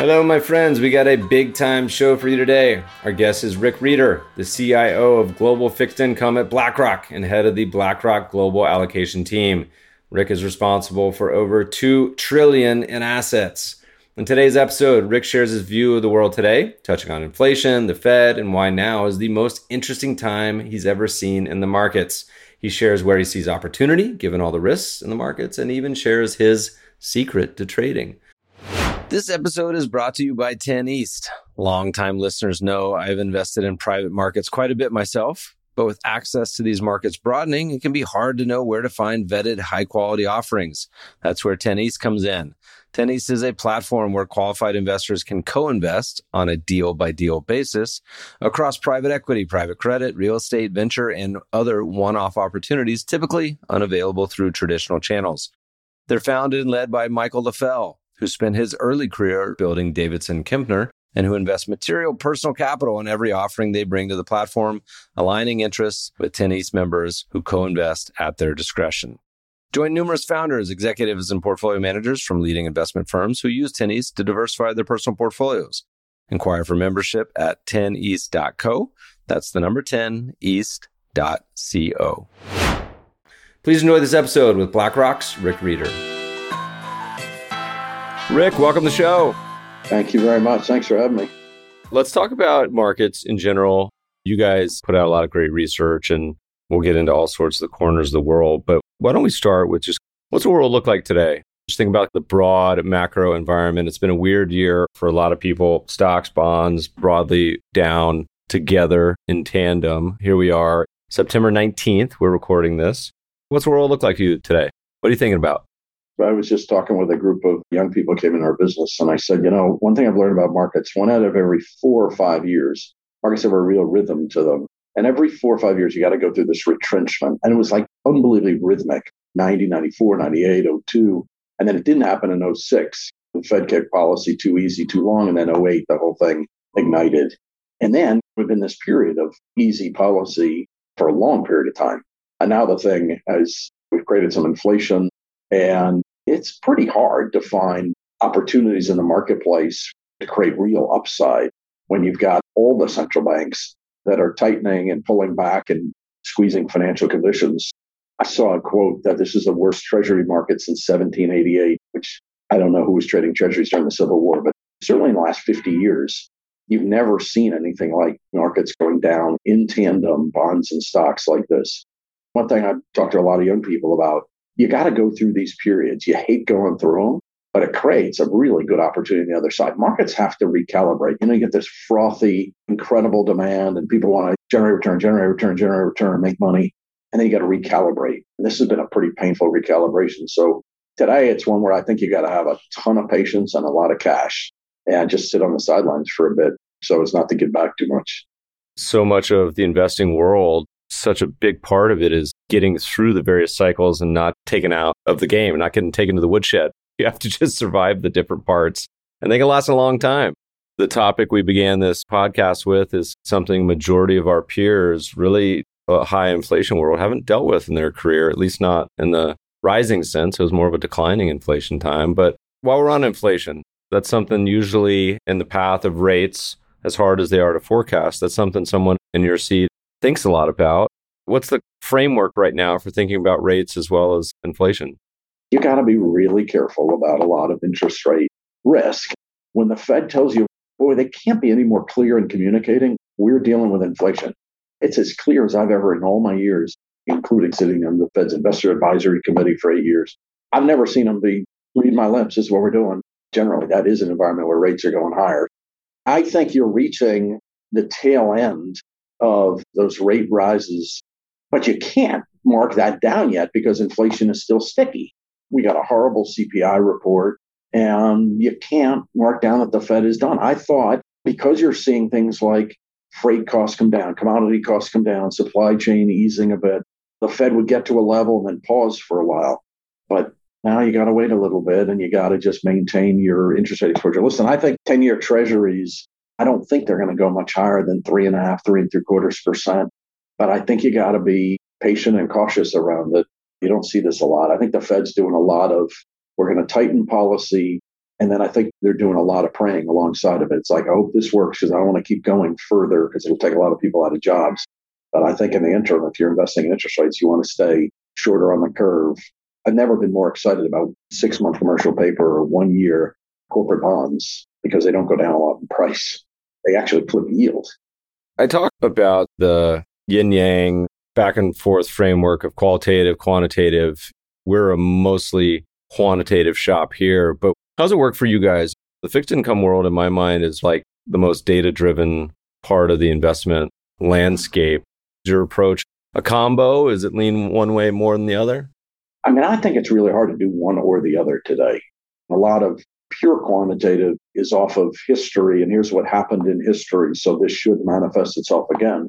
Hello, my friends. We got a big time show for you today. Our guest is Rick Rieder, the CIO of Global Fixed Income at BlackRock and head of the BlackRock Global Allocation Team. Rick is responsible for over 2 trillion in assets. In today's episode, Rick shares his view of the world today, touching on inflation, the Fed, and why now is the most interesting time he's ever seen in the markets. He shares where he sees opportunity, given all the risks in the markets, and even shares his secret to trading. This episode is brought to you by 10 East. Longtime listeners know I've invested in private markets quite a bit myself, but with access to these markets broadening, it can be hard to know where to find vetted high quality offerings. That's where 10 East comes in. 10 East is a platform where qualified investors can co-invest on a deal by deal basis across private equity, private credit, real estate, venture, and other one-off opportunities typically unavailable through traditional channels. They're founded and led by Michael Leffell, who spent his early career building Davidson Kempner and who invest material personal capital in every offering they bring to the platform, aligning interests with 10 East members who co-invest at their discretion. Join numerous founders, executives, and portfolio managers from leading investment firms who use 10 East to diversify their personal portfolios. Inquire for membership at 10east.co. That's the number 10east.co. Please enjoy this episode with BlackRock's Rick Rieder. Rick, welcome to the show. Thank you very much. Thanks for having me. Let's talk about markets in general. You guys put out a lot of great research and we'll get into all sorts of the corners of the world. But why don't we start with just what's the world look like today? Just think about the broad macro environment. It's been a weird year for a lot of people. Stocks, bonds broadly down together in tandem. Here we are, September 19th. We're recording this. What's the world look like to you today? What are you thinking about? I was just talking with a group of young people came in our business, and I said, you know, one thing I've learned about markets, one out of every four or five years, markets have a real rhythm to them. And every four or five years, you got to go through this retrenchment. And it was like unbelievably rhythmic 90, 94, 98, 02. And then it didn't happen in 06. The Fed kept policy too easy, too long. And then 08, the whole thing ignited. And then we've been this period of easy policy for a long period of time. And now the thing is we've created some inflation and it's pretty hard to find opportunities in the marketplace to create real upside when you've got all the central banks that are tightening and pulling back and squeezing financial conditions. I saw a quote that this is the worst treasury market since 1788, which I don't know who was trading treasuries during the Civil War, but certainly in the last 50 years, you've never seen anything like markets going down in tandem, bonds and stocks like this. One thing I've talked to a lot of young people about, you got to go through these periods. You hate going through them, but it creates a really good opportunity on the other side. Markets have to recalibrate. You know, you get this frothy, incredible demand, and people want to generate return, generate return, generate return, make money. And then you got to recalibrate. And this has been a pretty painful recalibration. So today it's one where I think you got to have a ton of patience and a lot of cash and just sit on the sidelines for a bit so as not to get back too much. So much of the investing world, such a big part of it is getting through the various cycles and not taken out of the game, not getting taken to the woodshed. You have to just survive the different parts, and they can last a long time. The topic we began this podcast with is something majority of our peers, really a high inflation world, haven't dealt with in their career, at least not in the rising sense. It was more of a declining inflation time. But while we're on inflation, that's something usually in the path of rates, as hard as they are to forecast, that's something someone in your seat thinks a lot about. What's the framework right now for thinking about rates as well as inflation? you got to be really careful about a lot of interest rate risk. When the Fed tells you, boy, they can't be any more clear in communicating, we're dealing with inflation. It's as clear as I've ever in all my years, including sitting on the Fed's investor advisory committee for eight years. I've never seen them be read my lips. This is what we're doing. Generally, that is an environment where rates are going higher. I think you're reaching the tail end of those rate rises, but you can't mark that down yet because inflation is still sticky we got a horrible CPI report. And you can't mark down that the Fed is done. I thought because you're seeing things like freight costs come down, commodity costs come down, supply chain easing a bit, the Fed would get to a level and then pause for a while. But now you got to wait a little bit and you got to just maintain your interest rate exposure. Listen, I think 10 year treasuries, I don't think they're going to go much higher than three and a half, three and three quarters percent. But I think you got to be patient and cautious around it. You don't see this a lot. I think the Fed's doing a lot of, we're going to tighten policy. And then I think they're doing a lot of praying alongside of it. It's like, I hope this works because I want to keep going further because it'll take a lot of people out of jobs. But I think in the interim, if you're investing in interest rates, you want to stay shorter on the curve. I've never been more excited about six month commercial paper or one year corporate bonds because they don't go down a lot in price. They actually flip yield. I talk about the yin yang back and forth framework of qualitative, quantitative. We're a mostly quantitative shop here, but how's it work for you guys? The fixed income world, in my mind, is like the most data driven part of the investment landscape. Is your approach a combo? Is it lean one way more than the other? I mean, I think it's really hard to do one or the other today. A lot of pure quantitative is off of history, and here's what happened in history. So this should manifest itself again.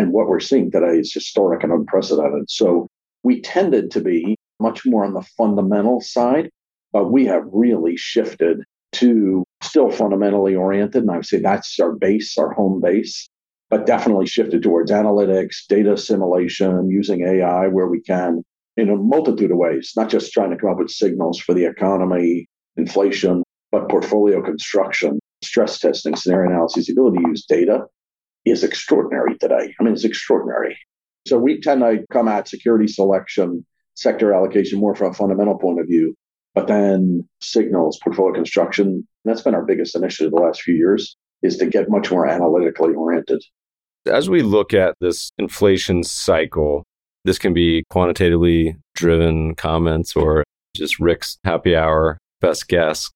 And what we're seeing today is historic and unprecedented. So we tended to be much more on the fundamental side, but we have really shifted to still fundamentally oriented. And I would say that's our base, our home base, but definitely shifted towards analytics, data assimilation, using AI where we can in a multitude of ways, not just trying to come up with signals for the economy, inflation, but portfolio construction, stress testing, scenario analysis, the ability to use data is extraordinary today. I mean, it's extraordinary. So we tend to come at security selection, sector allocation more from a fundamental point of view, but then signals, portfolio construction. That's been our biggest initiative the last few years is to get much more analytically oriented. As we look at this inflation cycle, this can be quantitatively driven comments or just Rick's happy hour best guess.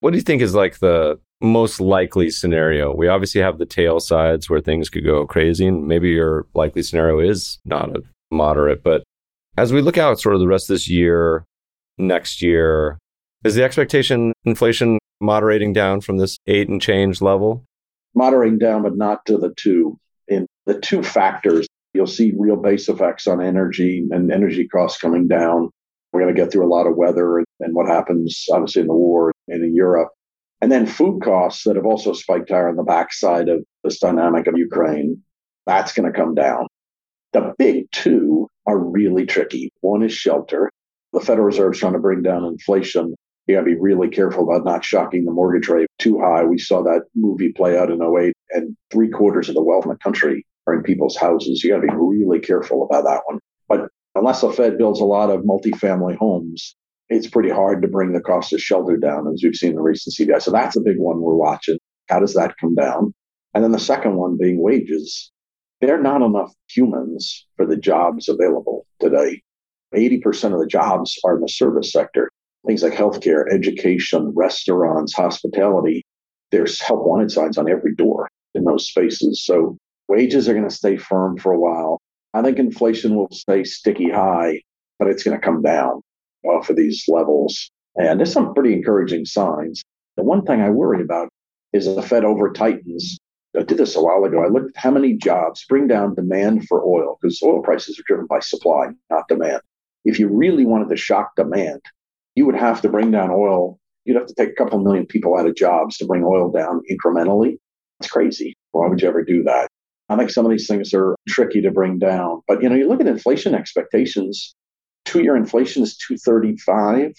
What do you think is like the most likely scenario? We obviously have the tail sides where things could go crazy, and maybe your likely scenario is not a moderate. But as we look out sort of the rest of this year, next year, is the expectation inflation moderating down from this eight and change level? Moderating down, but not to the two. In the two factors You'll see real base effects on energy and energy costs coming down. We're going to get through a lot of weather and what happens, obviously, in the war and in Europe. And then food costs that have also spiked higher on the backside of this dynamic of Ukraine. That's going to come down. The big two are really tricky. One is shelter. The Federal Reserve is trying to bring down inflation. You got to be really careful about not shocking the mortgage rate too high. We saw that movie play out in 08, and three quarters of the wealth in the country are in people's houses. You got to be really careful about that one. But unless the Fed builds a lot of multifamily homes, it's pretty hard to bring the cost of shelter down, as we've seen in recent CPI. So that's a big one we're watching. How does that come down? And then the second one being wages. There are not enough humans for the jobs available today. 80% of the jobs are in the service sector. Things like healthcare, education, restaurants, hospitality. There's help wanted signs on every door in those spaces. So Wages are going to stay firm for a while. I think inflation will stay sticky high, but it's going to come down off of these levels. And there's some pretty encouraging signs. The one thing I worry about is the Fed over tightens. I did this a while ago. I looked at how many jobs bring down demand for oil because oil prices are driven by supply, not demand. If you really wanted to shock demand, you would have to bring down oil. You'd have to take a couple million people out of jobs to bring oil down incrementally. It's crazy. Why would you ever do that? I think some of these things are tricky to bring down. But you know, you look at inflation expectations. Two-year inflation is 235.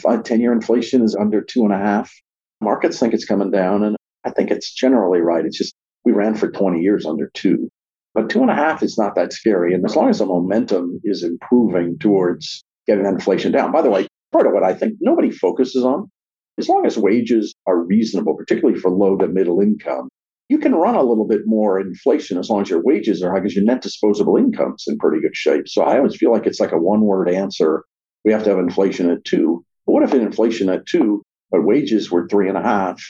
Five, 10-year inflation is under two and a half. Markets think it's coming down, and I think it's generally right. It's just we ran for 20 years under two. But two and a half is not that scary. And as long as the momentum is improving towards getting inflation down. By the way, part of what I think nobody focuses on, as long as wages are reasonable, particularly for low to middle income, you can run a little bit more inflation as long as your wages are high because your net disposable income's in pretty good shape. So I always feel like it's like a one word answer. We have to have inflation at two. But what if an inflation at two, but wages were three and a half?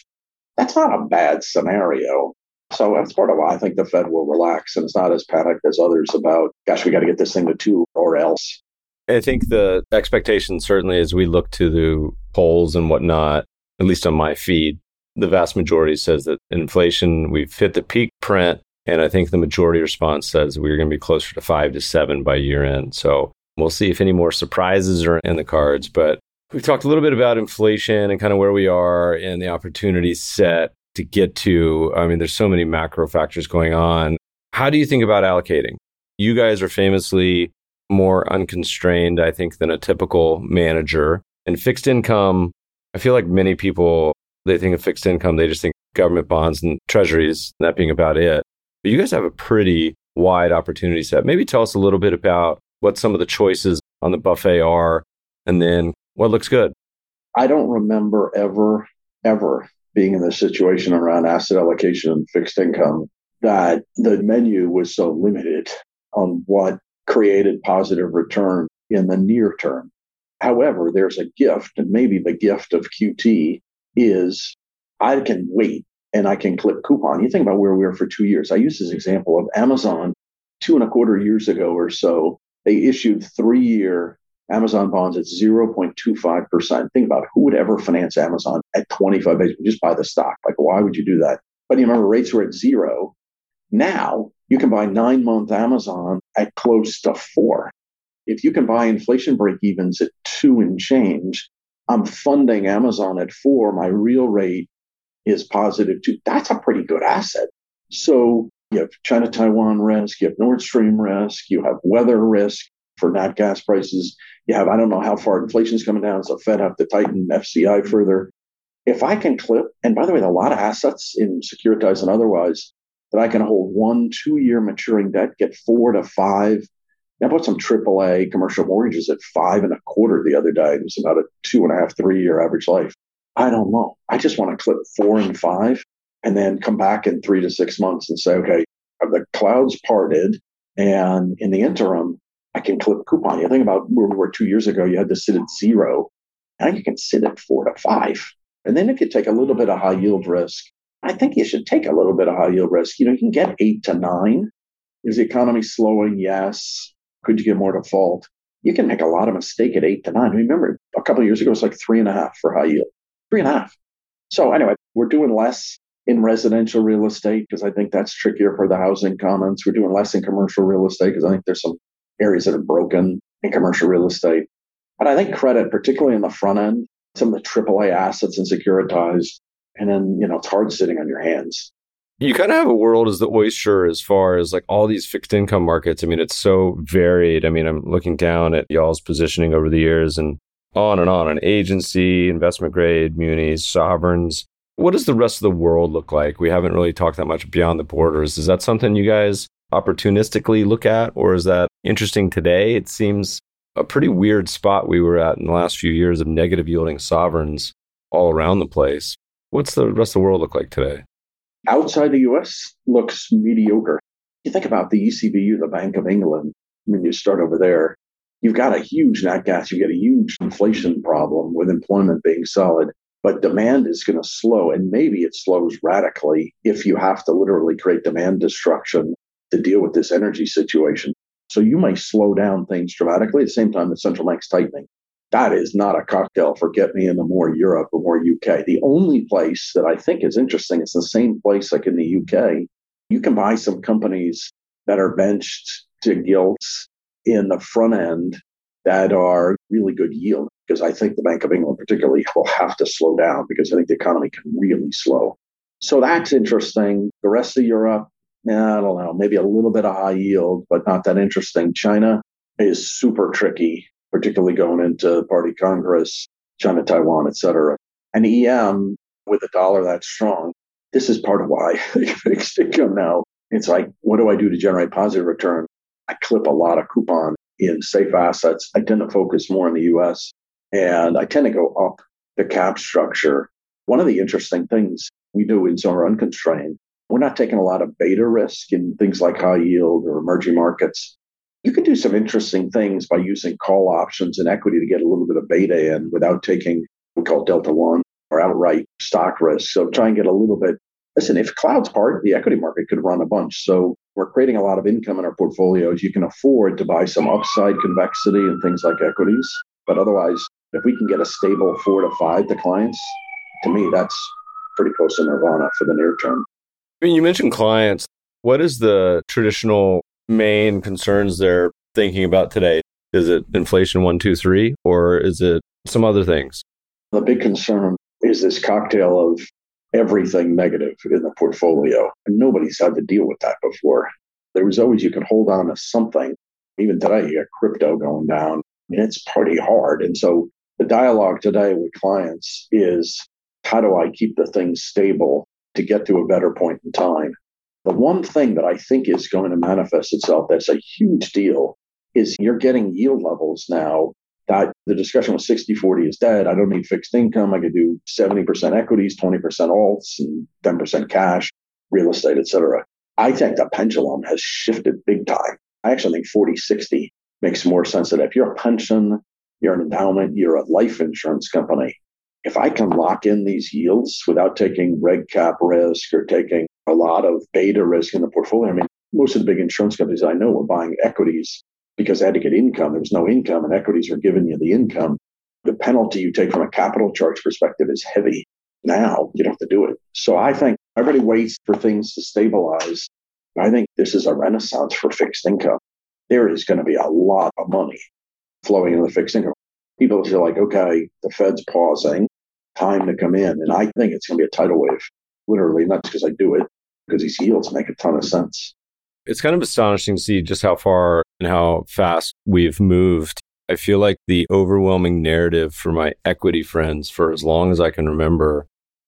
That's not a bad scenario. So that's part of why I think the Fed will relax and it's not as panicked as others about, gosh, we got to get this thing to two or else. I think the expectation certainly as we look to the polls and whatnot at least on my feed, the vast majority says that inflation, we've hit the peak print. And I think the majority response says we're going to be closer to five to seven by year end. So we'll see if any more surprises are in the cards. But we've talked a little bit about inflation and kind of where we are and the opportunity set to get to. I mean, there's so many macro factors going on. How do you think about allocating? You guys are famously more unconstrained, I think, than a typical manager. And fixed income, I feel like many people, they think of fixed income, they just think government bonds and treasuries, that being about it. But you guys have a pretty wide opportunity set. Maybe tell us a little bit about what some of the choices on the buffet are and then what looks good. I don't remember ever, ever being in this situation around asset allocation and fixed income that the menu was so limited on what created positive return in the near term. However, there's a gift, and maybe the gift of QT is I can wait and I can clip coupon. You think about where we were for two years. I use this example of Amazon two and a quarter years ago or so. They issued three year Amazon bonds at 0.25%. Think about who would ever finance Amazon at 25 basis. Just buy the stock. Like, why would you do that? But you remember rates were at zero. Now you can buy nine month Amazon at close to four. If you can buy inflation break evens at two and change, I'm funding Amazon at four. My real rate is positive two. That's a pretty good asset. So you have China Taiwan risk, you have Nord Stream risk, you have weather risk for nat gas prices. You have, I don't know how far inflation's coming down, so Fed have to tighten FCI further. If I can clip, and by the way, a lot of assets in securitized and otherwise that I can hold one, two year maturing debt, get four to five. I bought some AAA commercial mortgages at five and a quarter the other day. It was about a two and a half, three year average life. I don't know. I just want to clip four and five and then come back in three to six months and say, okay, the clouds parted. And in the interim, I can clip coupon. You think about where we were two years ago, you had to sit at zero. Now you can sit at four to five. And then if you take a little bit of high yield risk I think you should take a little bit of high yield risk. You know, you can get eight to nine. Is the economy slowing? Yes. Could you get more default? You can make a lot of mistake at eight to nine. Remember, a couple years ago, it was like three and a half for high yield, three and a half. So anyway, we're doing less in residential real estate because I think that's trickier for the housing comments. We're doing less in commercial real estate because I think there's some areas that are broken in commercial real estate. But I think credit, particularly in the front end, some of the AAA assets and securitized, and then you know it's hard sitting on your hands you kind of have a world as the oyster as far as like all these fixed income markets. I mean it's so varied. I mean i'm looking down at y'all's positioning over the years and on and on. An agency investment grade munis sovereigns. What does the rest of the world look like? We haven't really talked that much beyond the borders. Is that something you guys opportunistically look at or is that interesting today? It seems a pretty weird spot we were at in the last few years of negative yielding sovereigns all around the place. What's the rest of the world look like today? Outside the US looks mediocre. You think about the ECBU, the Bank of England, when you start over there, you've got a huge nat gas, you've got a huge inflation problem with employment being solid, but demand is going to slow. And maybe it slows radically if you have to literally create demand destruction to deal with this energy situation. So you may slow down things dramatically at the same time the central bank's tightening that is not a cocktail for get me into more Europe or more UK. The only place that I think is interesting, it's the same place like in the UK. You can buy some companies that are benched to gilts in the front end that are really good yield because I think the Bank of England particularly will have to slow down because I think the economy can really slow. So that's interesting. The rest of Europe, I don't know, maybe a little bit of high yield, but not that interesting. China is super tricky particularly going into party Congress, China, Taiwan, et cetera. And EM with a dollar that strong, this is part of why fixed income now. It's like, what do I do to generate positive return? I clip a lot of coupon in safe assets. I tend to focus more in the US and I tend to go up the cap structure. One of the interesting things we do in Zoner Unconstrained, we're not taking a lot of beta risk in things like high yield or emerging markets you can do some interesting things by using call options and equity to get a little bit of beta in without taking what we call delta one or outright stock risk. So try and get a little bit. Listen, if clouds part, the equity market could run a bunch. So we're creating a lot of income in our portfolios. You can afford to buy some upside convexity and things like equities. But otherwise, if we can get a stable four to five to clients, to me, that's pretty close to nirvana for the near term. I mean, you mentioned clients. What is the traditional main concerns they're thinking about today? Is it inflation one, two, three, or is it some other things? The big concern is this cocktail of everything negative in the portfolio. And nobody's had to deal with that before. There was always you could hold on to something. Even today, you got crypto going down. I mean, it's pretty hard. And so the dialogue today with clients is how do I keep the thing stable to get to a better point in time? The one thing that I think is going to manifest itself that's a huge deal is you're getting yield levels now that the discussion was 60 40 is dead. I don't need fixed income. I could do 70% equities, 20% alts, and 10% cash, real estate, etc. I think the pendulum has shifted big time. I actually think 40 60 makes more sense that if you're a pension, you're an endowment, you're a life insurance company, if I can lock in these yields without taking reg cap risk or taking a lot of beta risk in the portfolio, I mean, most of the big insurance companies I know were buying equities because they had to get income. There was no income, and equities are giving you the income. The penalty you take from a capital charge perspective is heavy. Now you don't have to do it. So I think everybody waits for things to stabilize. I think this is a renaissance for fixed income. There is going to be a lot of money flowing into the fixed income. People feel like, okay, the Fed's pausing, time to come in. And I think it's going to be a tidal wave, literally, not just because I do it, because these yields make a ton of sense. It's kind of astonishing to see just how far and how fast we've moved. I feel like the overwhelming narrative for my equity friends for as long as I can remember,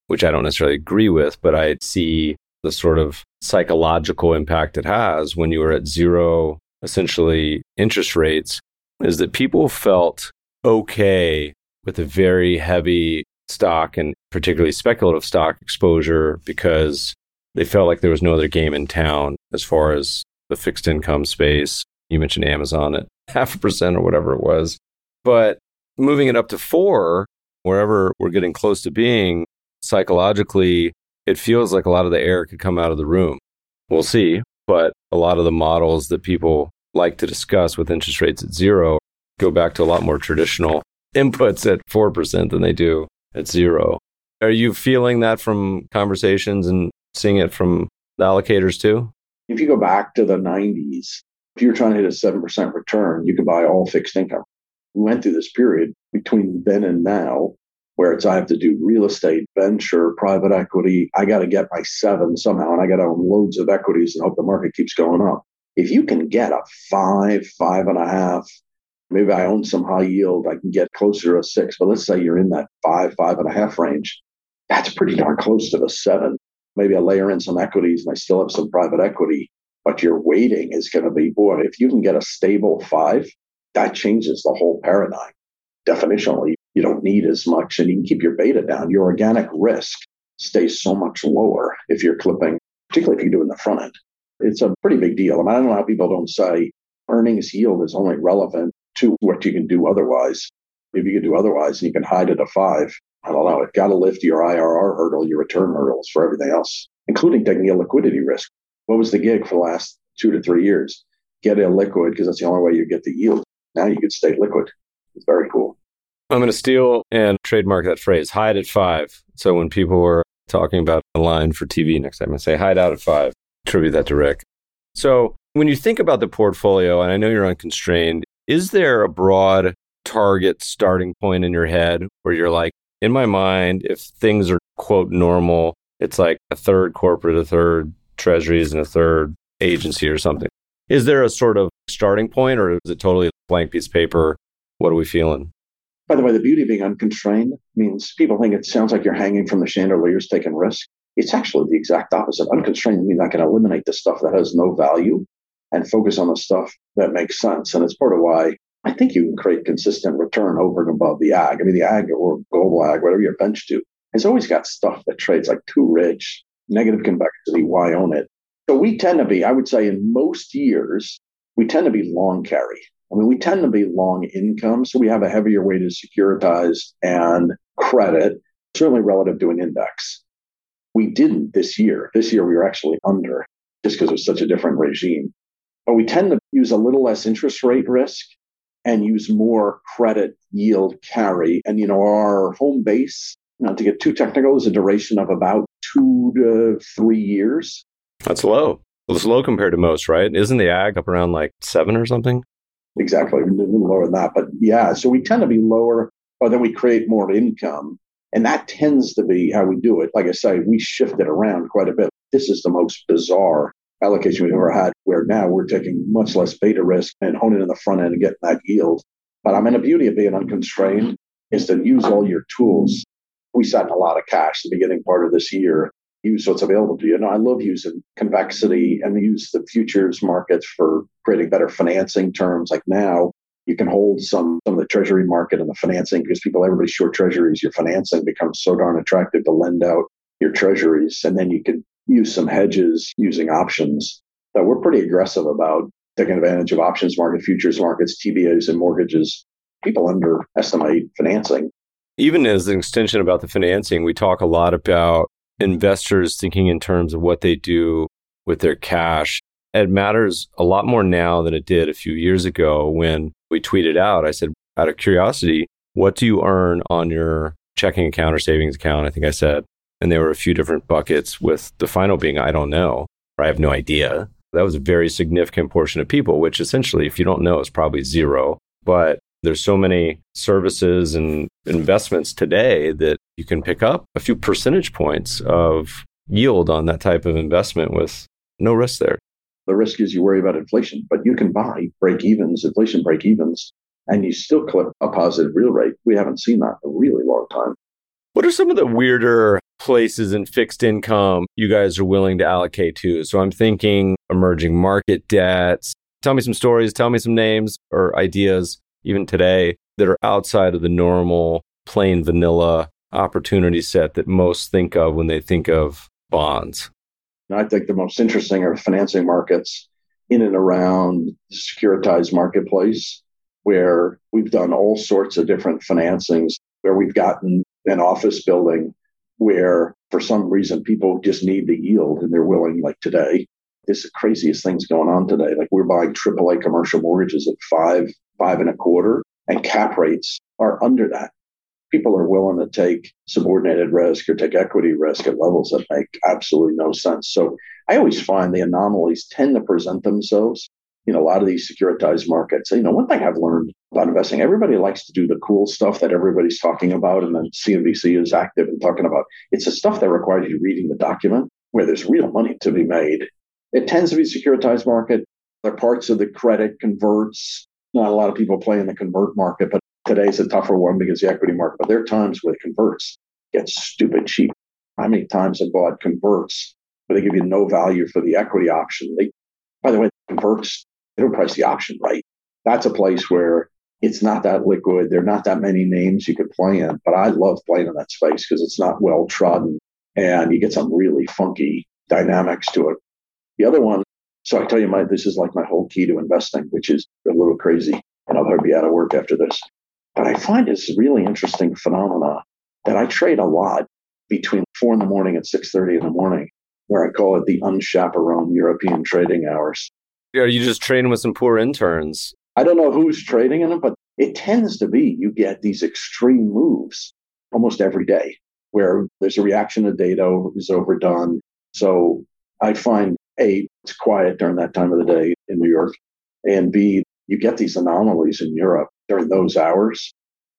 which I don't necessarily agree with, but I see the sort of psychological impact it has when you are at zero, essentially interest rates, is that people felt okay with a very heavy stock and particularly speculative stock exposure because they felt like there was no other game in town as far as the fixed income space. You mentioned Amazon at half a percent or whatever it was. But moving it up to four, wherever we're getting close to being, psychologically, it feels like a lot of the air could come out of the room. We'll see. But a lot of the models that people like to discuss with interest rates at zero go back to a lot more traditional inputs at 4% than they do at zero. Are you feeling that from conversations and seeing it from the allocators too? If you go back to the 90s, if you're trying to hit a 7% return, you could buy all fixed income. We went through this period between then and now where it's I have to do real estate, venture, private equity. I got to get my seven somehow, and I got to own loads of equities and hope the market keeps going up. If you can get a five, five and a half, maybe I own some high yield, I can get closer to a six, but let's say you're in that five, five and a half range. That's pretty darn close to the seven. Maybe I layer in some equities and I still have some private equity, but your weighting is going to be, boy, if you can get a stable five, that changes the whole paradigm. Definitionally, you don't need as much and you can keep your beta down. Your organic risk stays so much lower if you're clipping, particularly if you do in the front end. It's a pretty big deal. Mean, I don't know how people don't say earnings yield is only relevant to what you can do otherwise. If you can do otherwise, and you can hide at a five. I don't know. It's got to lift your IRR hurdle, your return hurdles for everything else, including taking a liquidity risk. What was the gig for the last two to three years? Get illiquid because that's the only way you get the yield. Now you can stay liquid. It's very cool. I'm going to steal and trademark that phrase, hide at five. So when people were talking about a line for TV next time, I say hide out at five. Attribute that to Rick. So when you think about the portfolio, and I know you're unconstrained, is there a broad target starting point in your head where you're like, in my mind, if things are quote normal, it's like a third corporate, a third treasuries, and a third agency or something. Is there a sort of starting point or is it totally blank piece of paper? What are we feeling? By the way, the beauty of being unconstrained means people think it sounds like you're hanging from the chandeliers taking risk. It's actually the exact opposite. Unconstrained means I can eliminate the stuff that has no value and focus on the stuff that makes sense. And it's part of why I think you can create consistent return over and above the ag. I mean, the ag or global ag, whatever you're bench to, has always got stuff that trades like too rich, negative convexity, why own it? So we tend to be, I would say, in most years, we tend to be long carry. I mean, we tend to be long income. So we have a heavier weight of securitized and credit, certainly relative to an index. We didn't this year. This year, we were actually under just because it was such a different regime. But we tend to use a little less interest rate risk and use more credit yield carry. And, you know, our home base Now, to get too technical, is a duration of about two to three years. That's low. Well, it's low compared to most, right? Isn't the ag up around like seven or something? Exactly, a little lower than that. But yeah, so we tend to be lower, but then we create more income. And that tends to be how we do it. Like I say, we shift it around quite a bit. This is the most bizarre allocation we've ever had, where now we're taking much less beta risk and honing in the front end and getting that yield. But I mean, the beauty of being unconstrained is to use all your tools. We sat in a lot of cash the beginning part of this year. Use what's available to you. And I love using convexity and use the futures markets for creating better financing terms. Like now, you can hold some, some of the treasury market and the financing because people, everybody's short treasuries. Your financing becomes so darn attractive to lend out your treasuries. And then you can use some hedges using options that we're pretty aggressive about taking advantage of options market, futures markets, TBAs, and mortgages. People underestimate financing. Even as an extension about the financing, we talk a lot about investors thinking in terms of what they do with their cash. It matters a lot more now than it did a few years ago when we tweeted out. I said, out of curiosity, what do you earn on your checking account or savings account? I think I said. And there were a few different buckets, with the final being, I don't know, or I have no idea. That was a very significant portion of people, which essentially, if you don't know, is probably zero. But there's so many services and investments today that you can pick up a few percentage points of yield on that type of investment with no risk there. The risk is you worry about inflation, but you can buy break evens, inflation break evens, and you still clip a positive real rate. We haven't seen that in a really long time. What are some of the weirder places in fixed income you guys are willing to allocate to? So I'm thinking emerging market debts. Tell me some stories, tell me some names or ideas, even today, that are outside of the normal, plain vanilla opportunity set that most think of when they think of bonds. I think the most interesting are financing markets in and around the securitized marketplace, where we've done all sorts of different financings, where we've gotten an office building where for some reason people just need the yield and they're willing, like today, this is the craziest things going on today. Like we're buying AAA commercial mortgages at five, five and a quarter, and cap rates are under that. People are willing to take subordinated risk or take equity risk at levels that make absolutely no sense. So I always find the anomalies tend to present themselves in a lot of these securitized markets. You know, one thing I've learned about investing, everybody likes to do the cool stuff that everybody's talking about, and then CNBC is active and talking about. It's the stuff that requires you reading the document where there's real money to be made. It tends to be securitized market. There are parts of the credit converts. Not a lot of people play in the convert market, but today's a tougher one because the equity market. But there are times where converts get stupid cheap. How many times have bought converts where they give you no value for the equity option? They, by the way, converts they don't price the option right. That's a place where it's not that liquid. There are not that many names you could play in, but I love playing in that space because it's not well trodden and you get some really funky dynamics to it. The other one, so I tell you, my this is like my whole key to investing, which is a little crazy, and I'll probably be out of work after this. But I find this really interesting phenomena that I trade a lot between four in the morning and six thirty in the morning, where I call it the unchaperoned European trading hours. Are you just trading with some poor interns? I don't know who's trading in it, but it tends to be you get these extreme moves almost every day where there's a reaction to data is overdone. So I find A, it's quiet during that time of the day in New York. And B, you get these anomalies in Europe during those hours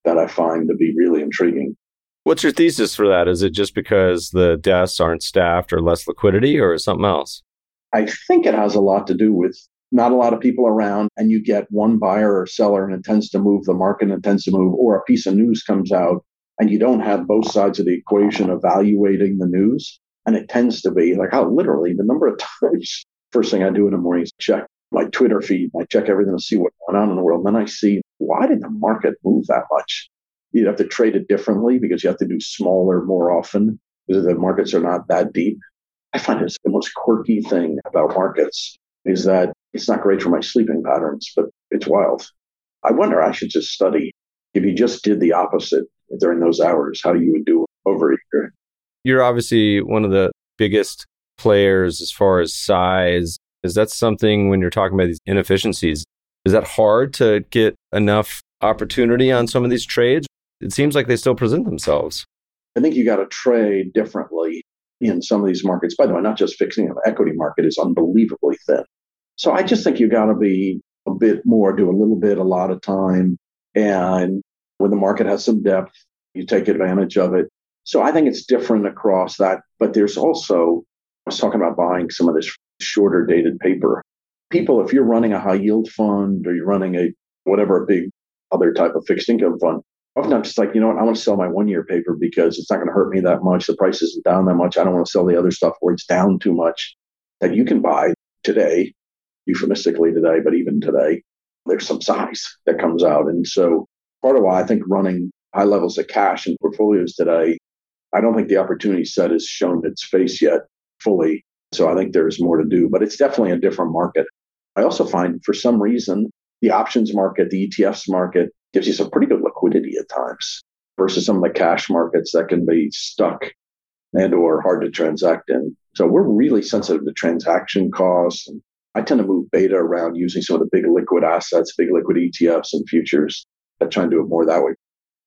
that I find to be really intriguing. What's your thesis for that? Is it just because the desks aren't staffed or less liquidity or something else? I think it has a lot to do with not a lot of people around and you get one buyer or seller and it tends to move the market and it tends to move or a piece of news comes out and you don't have both sides of the equation evaluating the news and it tends to be like how literally the number of times first thing i do in the morning is check my twitter feed i check everything to see what's going on in the world. And then i see why did the market move that much? You have to trade it differently because you have to do smaller more often because the markets are not that deep i find it's the most quirky thing about markets is that it's not great for my sleeping patterns, but it's wild. I wonder, I should just study if you just did the opposite during those hours, how you would do over a year. You're obviously one of the biggest players as far as size. Is that something when you're talking about these inefficiencies? Is that hard to get enough opportunity on some of these trades? It seems like they still present themselves. I think you got to trade differently in some of these markets. By the way, not just fixing the equity market is unbelievably thin. So I just think you got to be a bit more, do a little bit, a lot of time. And when the market has some depth, you take advantage of it. So I think it's different across that. But there's also, I was talking about buying some of this shorter dated paper. People, if you're running a high yield fund or you're running a whatever a big other type of fixed income fund, often I'm just like, you know what, I want to sell my one year paper because it's not going to hurt me that much. The price isn't down that much. I don't want to sell the other stuff where it's down too much that you can buy today, euphemistically today, but even today, there's some size that comes out. And so part of why I think running high levels of cash in portfolios today, I don't think the opportunity set has shown its face yet fully. So I think there's more to do, but it's definitely a different market. I also find for some reason the options market, the ETFs market gives you some pretty good liquidity at times versus some of the cash markets that can be stuck and or hard to transact in. So we're really sensitive to transaction costs. And I tend to move beta around using some of the big liquid assets, big liquid ETFs and futures. I try and do it more that way.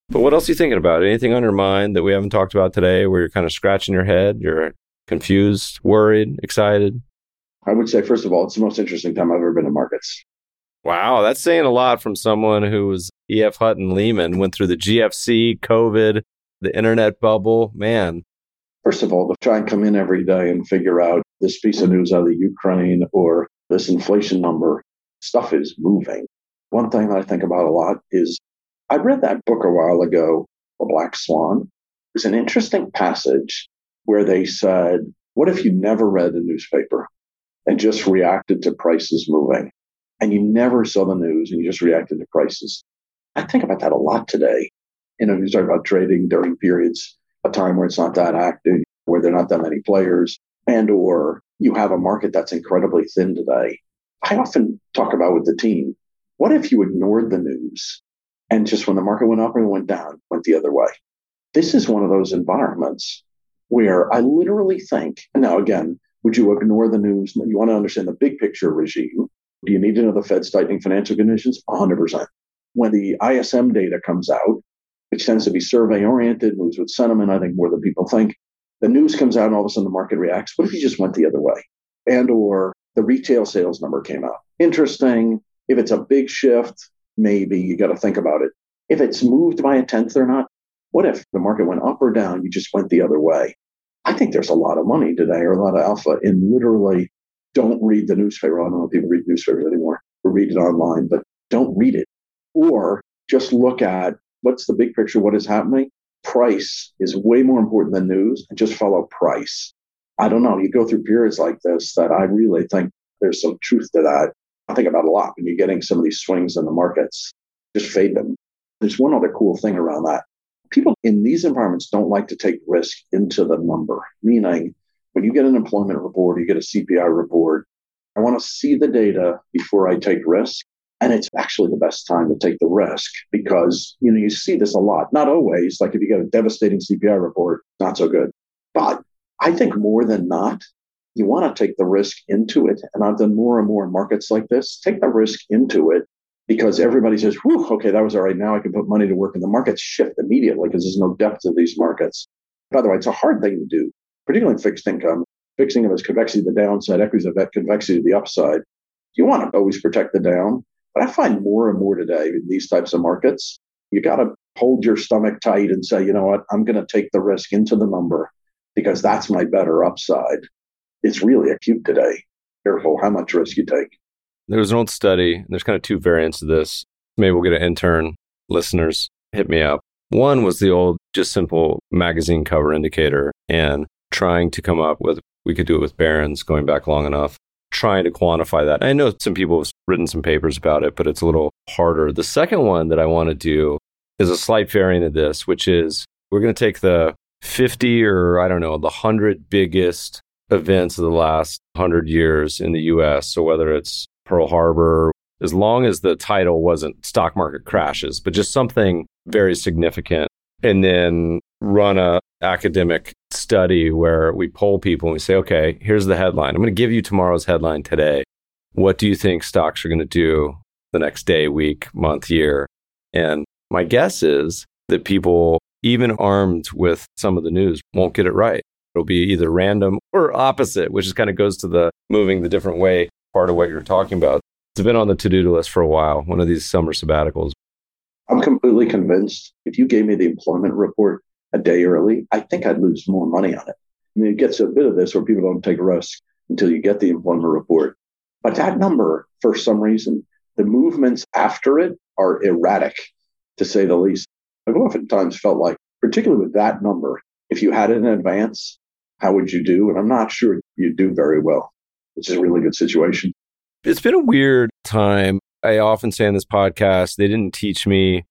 But what else are you thinking about? Anything on your mind that we haven't talked about today where you're kind of scratching your head? You're confused, worried, excited? I would say, first of all, it's the most interesting time I've ever been in markets. Wow, that's saying a lot from someone who was EF Hutton Lehman, went through the GFC, COVID, the internet bubble. Man. First of all, to try and come in every day and figure out this piece of news out of Ukraine or this inflation number, stuff is moving. One thing that I think about a lot is I read that book a while ago, The Black Swan. It's an interesting passage where they said, What if you never read a newspaper and just reacted to prices moving? And you never saw the news and you just reacted to prices. I think about that a lot today. You know, you talk about trading during periods, a time where it's not that active, where there are not that many players, and or you have a market that's incredibly thin today. I often talk about with the team, what if you ignored the news and just when the market went up and went down, went the other way? This is one of those environments where I literally think, now again, would you ignore the news? You want to understand the big picture regime. Do you need to know the Fed's tightening financial conditions? 100%. When the ISM data comes out, which tends to be survey oriented, moves with sentiment, I think more than people think, the news comes out and all of a sudden the market reacts. What if you just went the other way? And or the retail sales number came out. Interesting. If it's a big shift, maybe you got to think about it. If it's moved by a tenth or not, what if the market went up or down? You just went the other way. I think there's a lot of money today or a lot of alpha in literally don't read the newspaper. I don't know if people read newspapers anymore or read it online, but don't read it. Or just look at what's the big picture, what is happening. Price is way more important than news and just follow price. I don't know. You go through periods like this that I really think there's some truth to that. I think about a lot when you're getting some of these swings in the markets. Just fade them. There's one other cool thing around that. People in these environments don't like to take risk into the number, meaning when you get an employment report, you get a CPI report. I want to see the data before I take risk. And it's actually the best time to take the risk because, you know, you see this a lot. Not always, like if you get a devastating CPI report, not so good. But I think more than not, you want to take the risk into it. And I've done more and more markets like this. Take the risk into it because everybody says, whew, okay, that was all right. Now I can put money to work. And the markets shift immediately because there's no depth to these markets. By the way, it's a hard thing to do, particularly in fixed income. Fixed income is convexity to the downside, equities have that convexity to the upside. You want to always protect the down. But I find more and more today in these types of markets, you got to hold your stomach tight and say, you know what, I'm going to take the risk into the number because that's my better upside. It's really acute today. Careful how much risk you take. There was an old study, and there's kind of two variants of this. Maybe we'll get an intern. Listeners, hit me up. One was the old, just simple magazine cover indicator and trying to come up with, we could do it with Barron's going back long enough, trying to quantify that. I know some people have written some papers about it, but it's a little harder. The second one that I want to do is a slight variant of this, which is we're going to take the 50 or I don't know, the 100 biggest events of the last 100 years in the US. So whether it's Pearl Harbor, as long as the title wasn't stock market crashes, but just something very significant. And then run a academic study where we poll people and we say, okay, here's the headline. I'm going to give you tomorrow's headline today. What do you think stocks are going to do the next day, week, month, year? And my guess is that people even armed with some of the news, won't get it right. It'll be either random or opposite, which just kind of goes to the moving the different way part of what you're talking about. It's been on the to do list for a while, one of these summer sabbaticals. I'm completely convinced if you gave me the employment report a day early, I think I'd lose more money on it. Mean, it gets a bit of this where people don't take risks until you get the employment report. But that number, for some reason, the movements after it are erratic, to say the least. I've oftentimes felt like, particularly with that number, if you had it in advance, how would you do? And I'm not sure you'd do very well, is a really good situation. It's been a weird time. I often say in this podcast, they didn't teach me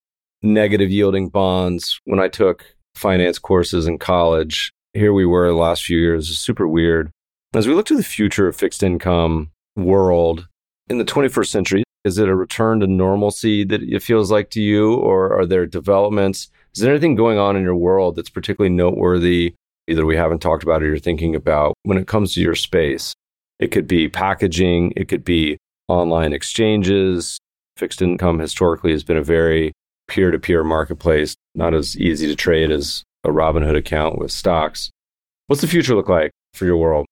negative yielding bonds when I took finance courses in college. Here we were the last few years, super weird. As we look to the future of fixed income world in the 21st century, is it a return to normalcy that it feels like to you, or are there developments? Is there anything going on in your world that's particularly noteworthy, either we haven't talked about or you're thinking about when it comes to your space? It could be packaging, it could be online exchanges. Fixed income historically has been a very peer to peer marketplace, not as easy to trade as a Robinhood account with stocks. What's the future look like for your world?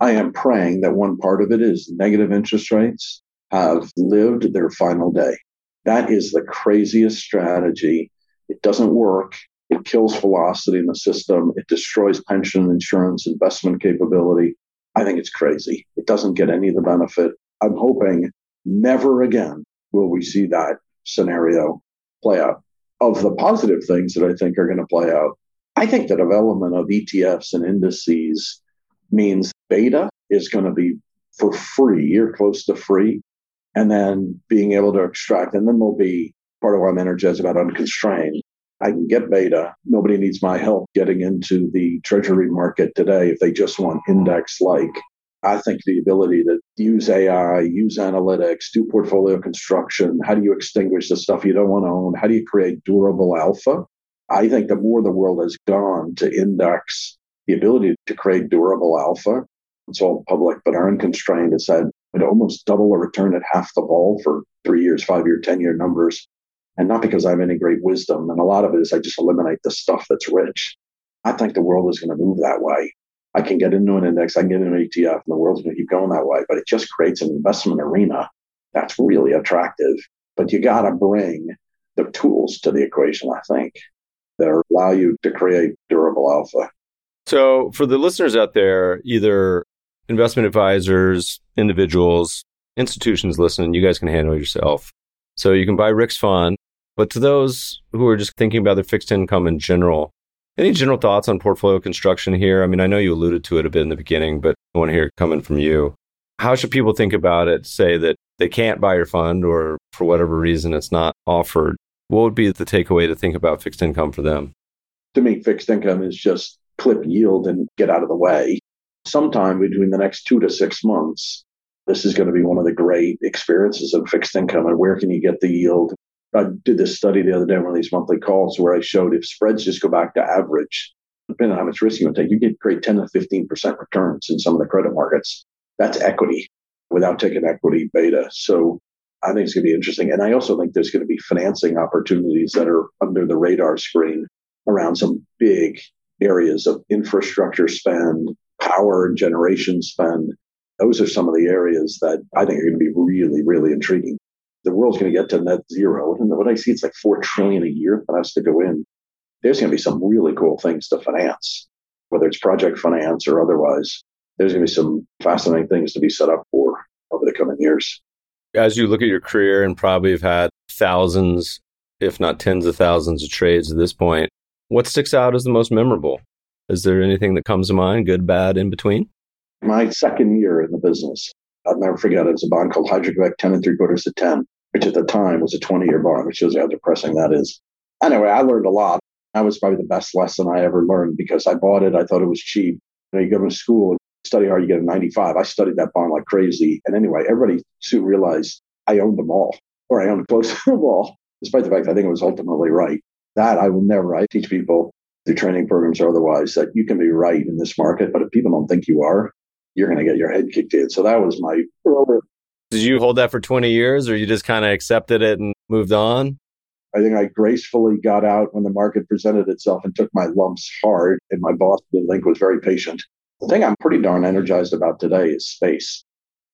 I am praying that one part of it is negative interest rates have lived their final day. That is the craziest strategy. It doesn't work. It kills velocity in the system. It destroys pension insurance investment capability. I think it's crazy. It doesn't get any of the benefit. I'm hoping never again will we see that scenario play out. Of the positive things that I think are going to play out, I think the development of ETFs and indices means beta is going to be for free or close to free and then being able to extract. And then there'll be part of why I'm energized about unconstrained. I can get beta. Nobody needs my help getting into the treasury market today if they just want index like. I think the ability to use AI, use analytics, do portfolio construction, how do you extinguish the stuff you don't want to own? How do you create durable alpha? I think the more the world has gone to index the ability to create durable alpha, it's all public, but unconstrained has said would almost double a return at half the ball for three years, five year, 10 year numbers. And not because I have any great wisdom. And a lot of it is I just eliminate the stuff that's rich. I think the world is going to move that way. I can get into an index, I can get into an ETF, and the world's going to keep going that way. But it just creates an investment arena that's really attractive. But you got to bring the tools to the equation, I think, that allow you to create durable alpha. So, for the listeners out there, either investment advisors, individuals, institutions listening, you guys can handle yourself. So you can buy Rick's fund. But to those who are just thinking about their fixed income in general, any general thoughts on portfolio construction here? I mean, I know you alluded to it a bit in the beginning, but I want to hear it coming from you. How should people think about it? Say that they can't buy your fund or for whatever reason it's not offered. What would be the takeaway to think about fixed income for them? To me, fixed income is just clip yield and get out of the way sometime between the next two to six months, this is going to be one of the great experiences of fixed income. And where can you get the yield? I did this study the other day, one of these monthly calls, where I showed if spreads just go back to average, depending on how much risk you want to take, you get great 10 to 15% returns in some of the credit markets. That's equity without taking equity beta. So I think it's going to be interesting. And I also think there's going to be financing opportunities that are under the radar screen around some big areas of infrastructure spend, power and generation spend. Those are some of the areas that I think are going to be really, really intriguing. The world's going to get to net zero. And what I see, it's like four trillion a year that has to go in. There's going to be some really cool things to finance, whether it's project finance or otherwise. There's going to be some fascinating things to be set up for over the coming years. As you look at your career and probably have had thousands, if not tens of thousands of trades at this point, what sticks out as the most memorable? Is there anything that comes to mind, good, bad, in between? My second year in the business, I'll never forget it. was a bond called Hydro-Québec 10 and three quarters to 10, which at the time was a 20 year bond, which shows how depressing that is. Anyway, I learned a lot. That was probably the best lesson I ever learned because I bought it. I thought it was cheap. You, know, you go to school and study hard, you get a 95. I studied that bond like crazy. And anyway, everybody soon realized I owned them all, or I owned close to them all, despite the fact I think it was ultimately right. That I will never. I teach people through training programs or otherwise that you can be right in this market, but if people don't think you are, you're going to get your head kicked in. So that was my. Did you hold that for 20 years or you just kind of accepted it and moved on? I think I gracefully got out when the market presented itself and took my lumps hard. And my boss, Link, was very patient. The thing I'm pretty darn energized about today is space.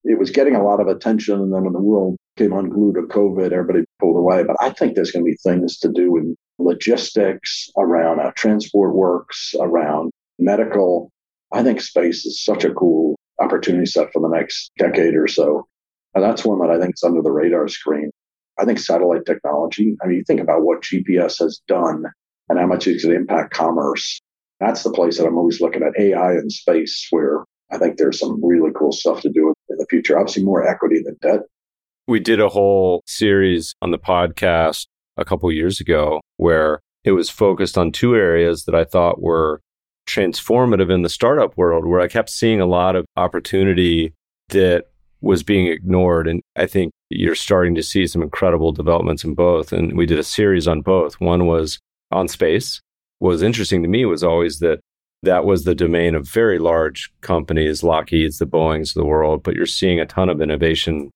It was getting a lot of attention. And then when the world came unglued to COVID, everybody pulled away. But I think there's going to be things to do in logistics, around how transport works, around medical. I think space is such a cool opportunity set for the next decade or so. And that's one that I think is under the radar screen. I think satellite technology, I mean, you think about what GPS has done and how much it can impact commerce. That's the place that I'm always looking at AI and space, where I think there's some really cool stuff to do in the future. Obviously, more equity than debt. We did a whole series on the podcast a couple years ago where it was focused on two areas that I thought were transformative in the startup world, where I kept seeing a lot of opportunity that was being ignored. And I think you're starting to see some incredible developments in both. And we did a series on both. One was on space. What was interesting to me was always that that was the domain of very large companies, Lockheed's, the Boeings of the world, but you're seeing a ton of innovation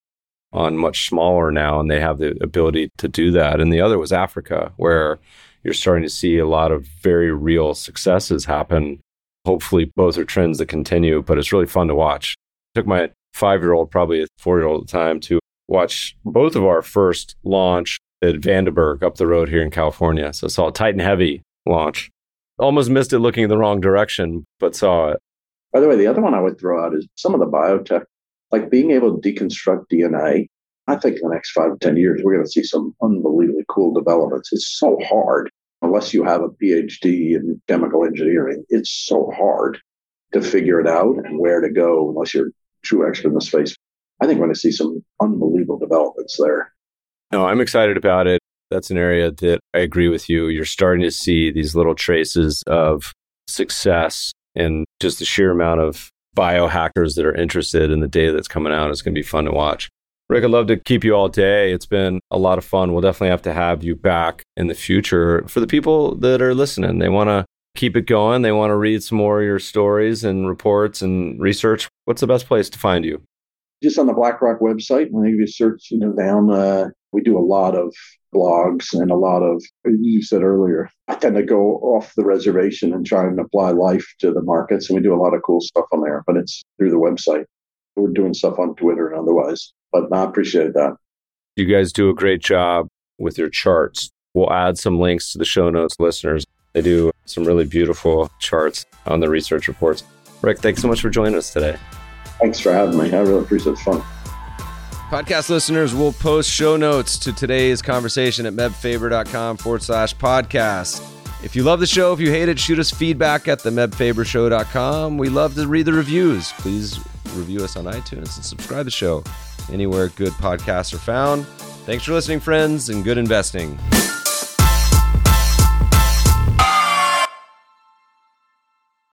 on much smaller now, and they have the ability to do that. And the other was Africa, where you're starting to see a lot of very real successes happen. Hopefully, both are trends that continue, but it's really fun to watch. I took my five year old, probably a four year old at the time, to watch both of our first launch at Vandenberg up the road here in California. So saw a Titan Heavy launch. Almost missed it looking in the wrong direction, but saw it. By the way, the other one I would throw out is some of the biotech, like being able to deconstruct DNA. I think in the next five to 10 years, we're going to see some unbelievably cool developments. It's so hard unless you have a PhD in chemical engineering. It's so hard to figure it out and where to go unless you're true expert in the space. I think we're going to see some unbelievable developments there. No, I'm excited about it. That's an area that I agree with you. You're starting to see these little traces of success and just the sheer amount of biohackers that are interested in the data that's coming out is going to be fun to watch. Rick, I'd love to keep you all day. It's been a lot of fun. We'll definitely have to have you back in the future. For the people that are listening, they want to keep it going, they want to read some more of your stories and reports and research, what's the best place to find you? Just on the BlackRock website. When you search, you know, down, uh, we do a lot of blogs and a lot of, you said earlier, I tend to go off the reservation and try and apply life to the markets. And we do a lot of cool stuff on there, but it's through the website. We're doing stuff on Twitter and otherwise, but I appreciate that. You guys do a great job with your charts. We'll add some links to the show notes, listeners. They do some really beautiful charts on the research reports. Rick, thanks so much for joining us today. Thanks for having me. I really appreciate the fun. Podcast listeners will post show notes to today's conversation at mebfaber.com forward slash podcast. If you love the show, if you hate it, shoot us feedback at the mebfabershow.com. We love to read the reviews. Please review us on iTunes and subscribe to the show anywhere good podcasts are found. Thanks for listening, friends, and good investing.